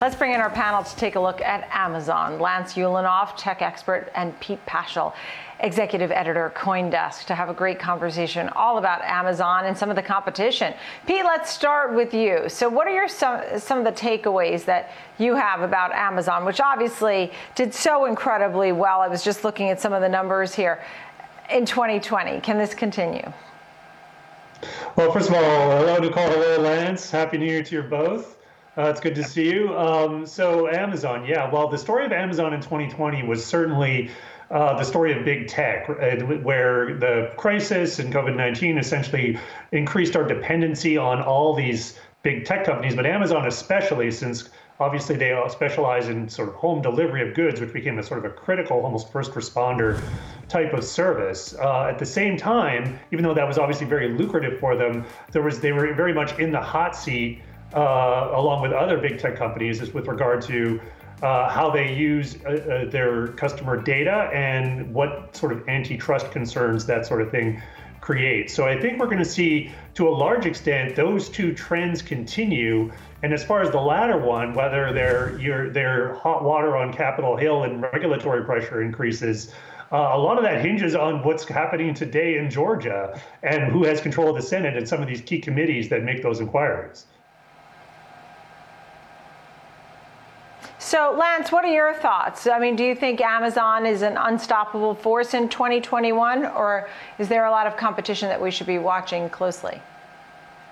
Let's bring in our panel to take a look at Amazon. Lance Ulanoff, tech expert, and Pete Pachal, executive editor, Coindesk, to have a great conversation all about Amazon and some of the competition. Pete, let's start with you. So, what are your some some of the takeaways that you have about Amazon, which obviously did so incredibly well? I was just looking at some of the numbers here in 2020. Can this continue? Well, first of all, hello, Nicole. Hello, Lance. Happy New Year to you both. Uh, it's good to see you. Um, so Amazon, yeah. Well, the story of Amazon in 2020 was certainly uh, the story of big tech, uh, where the crisis and COVID 19 essentially increased our dependency on all these big tech companies, but Amazon especially, since obviously they specialize in sort of home delivery of goods, which became a sort of a critical, almost first responder type of service. Uh, at the same time, even though that was obviously very lucrative for them, there was they were very much in the hot seat uh, along with other big tech companies, is with regard to uh, how they use uh, uh, their customer data and what sort of antitrust concerns that sort of thing creates. So I think we're going to see, to a large extent, those two trends continue. And as far as the latter one, whether they're they're hot water on Capitol Hill and regulatory pressure increases, uh, a lot of that hinges on what's happening today in Georgia and who has control of the Senate and some of these key committees that make those inquiries. So, Lance, what are your thoughts? I mean, do you think Amazon is an unstoppable force in 2021, or is there a lot of competition that we should be watching closely?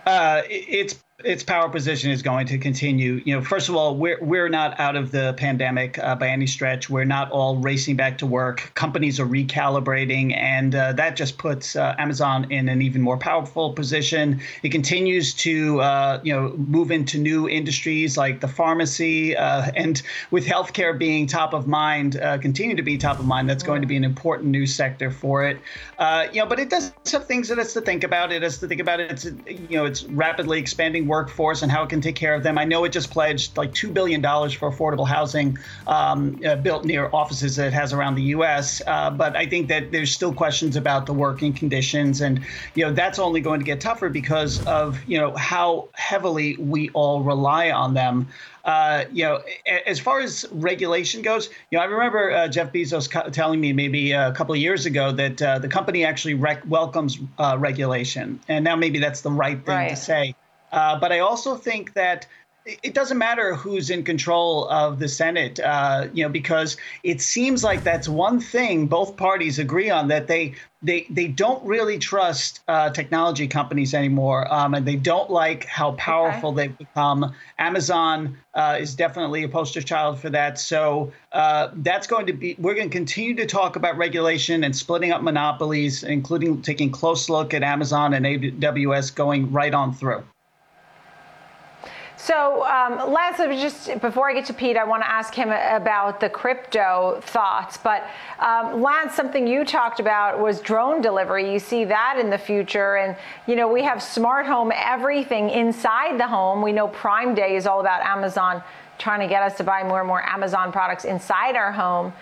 Uh, it's its power position is going to continue. You know, first of all, we're we're not out of the pandemic uh, by any stretch. We're not all racing back to work. Companies are recalibrating, and uh, that just puts uh, Amazon in an even more powerful position. It continues to uh, you know move into new industries like the pharmacy, uh, and with healthcare being top of mind, uh, continue to be top of mind. That's going to be an important new sector for it. you know, but it does have things that it's to think about. It has to think about it. It's you know it's rapidly expanding workforce and how it can take care of them. I know it just pledged like $2 billion for affordable housing um, uh, built near offices that it has around the U.S. Uh, but I think that there's still questions about the working conditions. And, you know, that's only going to get tougher because of, you know, how heavily we all rely on them. Uh, you know, as far as regulation goes, you know, I remember uh, Jeff Bezos co- telling me maybe a couple of years ago that uh, the company actually rec- welcomes uh, regulation, and now maybe that's the right thing right. to say. Uh, but I also think that it doesn't matter who's in control of the Senate, uh, you know, because it seems like that's one thing both parties agree on that they they they don't really trust uh, technology companies anymore, um, and they don't like how powerful okay. they've become. Amazon uh, is definitely a poster child for that. So uh, that's going to be we're going to continue to talk about regulation and splitting up monopolies, including taking close look at Amazon and AWS going right on through. So, um, Lance, just before I get to Pete, I want to ask him about the crypto thoughts. But um, Lance, something you talked about was drone delivery. You see that in the future, and you know we have smart home everything inside the home. We know Prime Day is all about Amazon trying to get us to buy more and more Amazon products inside our home.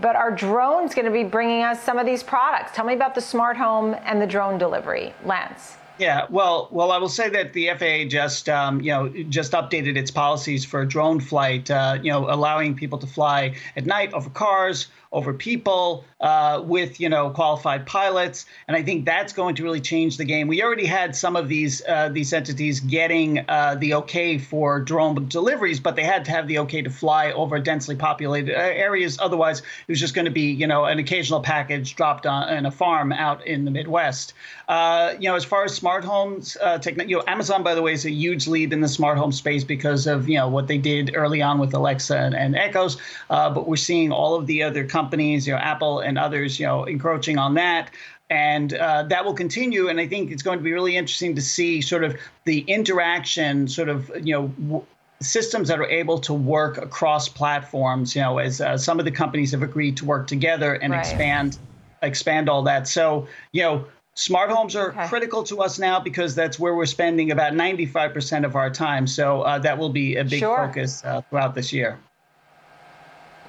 But are drones going to be bringing us some of these products? Tell me about the smart home and the drone delivery, Lance. Yeah, well, well, I will say that the FAA just, um, you know, just updated its policies for drone flight. Uh, you know, allowing people to fly at night over cars, over people uh, with you know qualified pilots, and I think that's going to really change the game. We already had some of these uh, these entities getting uh, the okay for drone deliveries, but they had to have the okay to fly over densely populated uh, areas. Otherwise, it was just going to be you know an occasional package dropped on in a farm out in the Midwest. Uh, you know, as far as smart homes, uh, techn- you know, Amazon by the way is a huge lead in the smart home space because of you know what they did early on with Alexa and, and Echoes, but we're seeing all of the other companies companies, you know, Apple and others, you know, encroaching on that. And uh, that will continue. And I think it's going to be really interesting to see sort of the interaction, sort of, you know, w- systems that are able to work across platforms, you know, as uh, some of the companies have agreed to work together and right. expand expand all that. So, you know, Smart homes are okay. critical to us now because that's where we're spending about 95% of our time. So uh, that will be a big sure. focus uh, throughout this year.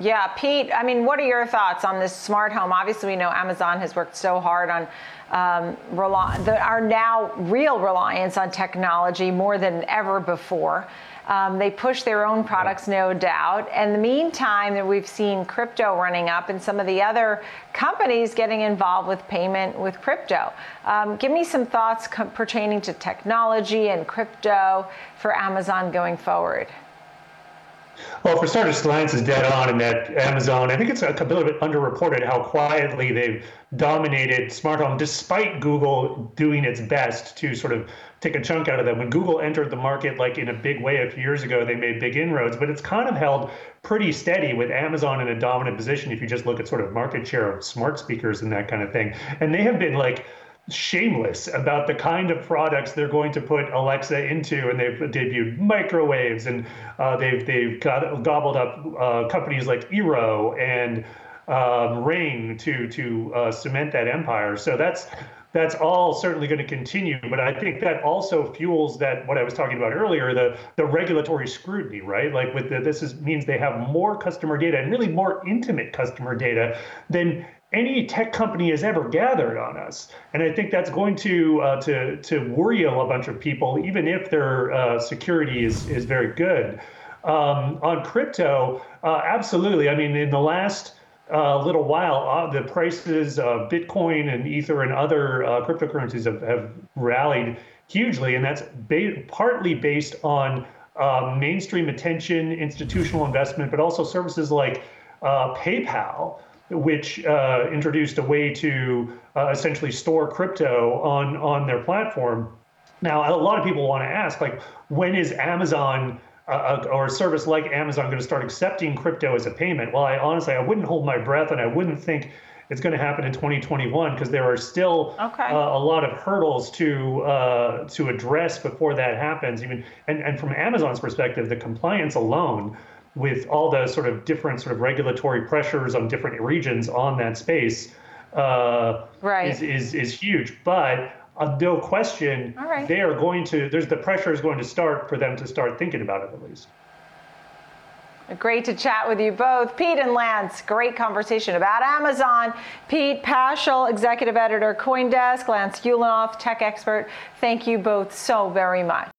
Yeah, Pete, I mean, what are your thoughts on this smart home? Obviously, we know Amazon has worked so hard on um, rely, the, our now real reliance on technology more than ever before. Um, they push their own products, no doubt. And the meantime, that we've seen crypto running up and some of the other companies getting involved with payment with crypto. Um, give me some thoughts co- pertaining to technology and crypto for Amazon going forward. Well, for starters, Lance is dead on in that Amazon, I think it's a little bit underreported how quietly they've dominated smart home, despite Google doing its best to sort of take a chunk out of them. When Google entered the market, like in a big way a few years ago, they made big inroads, but it's kind of held pretty steady with Amazon in a dominant position if you just look at sort of market share of smart speakers and that kind of thing. And they have been like, shameless about the kind of products they're going to put Alexa into, and they've debuted microwaves, and uh, they've they've got, gobbled up uh, companies like Eero and um, Ring to to uh, cement that empire. So that's that's all certainly going to continue. But I think that also fuels that what I was talking about earlier, the the regulatory scrutiny, right? Like with the, this is means they have more customer data and really more intimate customer data than any tech company has ever gathered on us. And I think that's going to uh, to to worry a bunch of people, even if their uh, security is is very good. Um, on crypto, uh, absolutely. I mean, in the last uh, little while, uh, the prices of Bitcoin and Ether and other uh, cryptocurrencies have, have rallied hugely, and that's ba- partly based on mainstream attention, institutional investment, but also services like PayPal which uh, introduced a way to uh, essentially store crypto on on their platform. Now, a lot of people want to ask, like, when is Amazon uh, or a service like Amazon going to start accepting crypto as a payment? Well, I honestly, I wouldn't hold my breath, and I wouldn't think it's going to happen in 2021 because there are still okay. uh, a lot of hurdles to uh, to address before that happens. Even and, and from Amazon's perspective, the compliance alone with all the sort of different sort of regulatory pressures on different regions on that space uh, right. is, is, is huge. But uh, no question, right. they are going to, there's the pressure is going to start for them to start thinking about it at least. Great to chat with you both. Pete and Lance, great conversation about Amazon. Pete Pachal, executive editor, Coindesk, Lance Ulanoff, tech expert. Thank you both so very much.